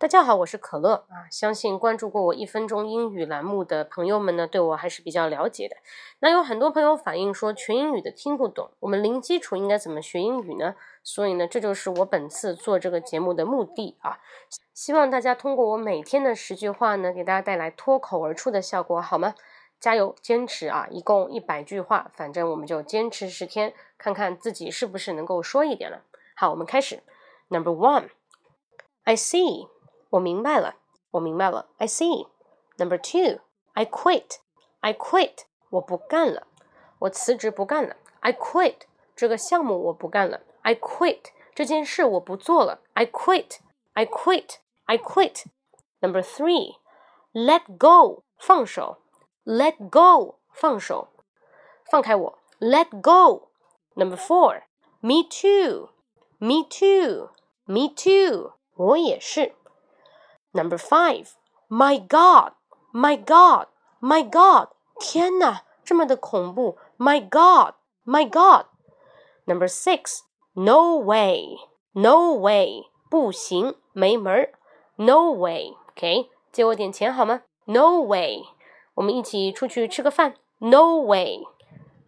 大家好，我是可乐啊。相信关注过我一分钟英语栏目的朋友们呢，对我还是比较了解的。那有很多朋友反映说全英语的听不懂，我们零基础应该怎么学英语呢？所以呢，这就是我本次做这个节目的目的啊。希望大家通过我每天的十句话呢，给大家带来脱口而出的效果，好吗？加油，坚持啊！一共一百句话，反正我们就坚持十天，看看自己是不是能够说一点了。好，我们开始。Number one，I see。我明白了，我明白了。I see. Number two, I quit. I quit. 我不干了，我辞职不干了。I quit. 这个项目我不干了。I quit. 这件事我不做了。I quit. I quit. I quit. Number three, let go. 放手。Let go. 放手，放开我。Let go. Number four, me too. Me too. Me too. 我也是。 Number five, my God, my God, my God！天哪，这么的恐怖！My God, my God! Number six, no way, no way！不行，没门儿！No way, OK？借我点钱好吗？No way！我们一起出去吃个饭？No way!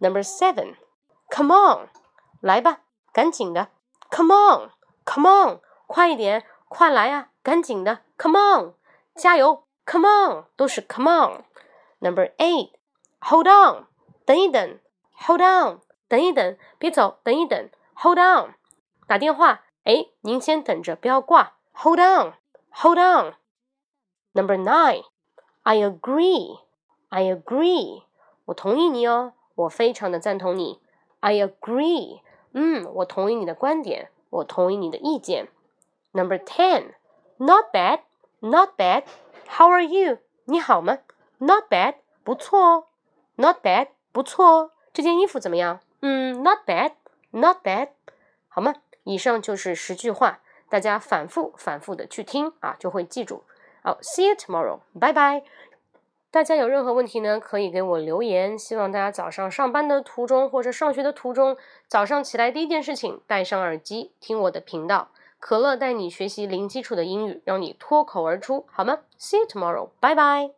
Number seven, come on！来吧，赶紧的！Come on, come on！快一点，快来啊！ 赶紧的，Come on，加油，Come on，都是 Come on。Number eight，Hold on，等一等，Hold on，等一等，别走，等一等，Hold on。打电话，哎，您先等着，不要挂，Hold on，Hold on。Number nine，I agree，I agree，我同意你哦，我非常的赞同你，I agree，嗯，我同意你的观点，我同意你的意见。Number ten。 Not bad, not bad. How are you? 你好吗？Not bad，不错哦。Not bad，不错哦。这件衣服怎么样？嗯，Not bad, not bad，好吗？以上就是十句话，大家反复反复的去听啊，就会记住。好，See you tomorrow. 拜拜大家有任何问题呢，可以给我留言。希望大家早上上班的途中或者上学的途中，早上起来第一件事情戴上耳机听我的频道。可乐带你学习零基础的英语，让你脱口而出，好吗？See you tomorrow. 拜拜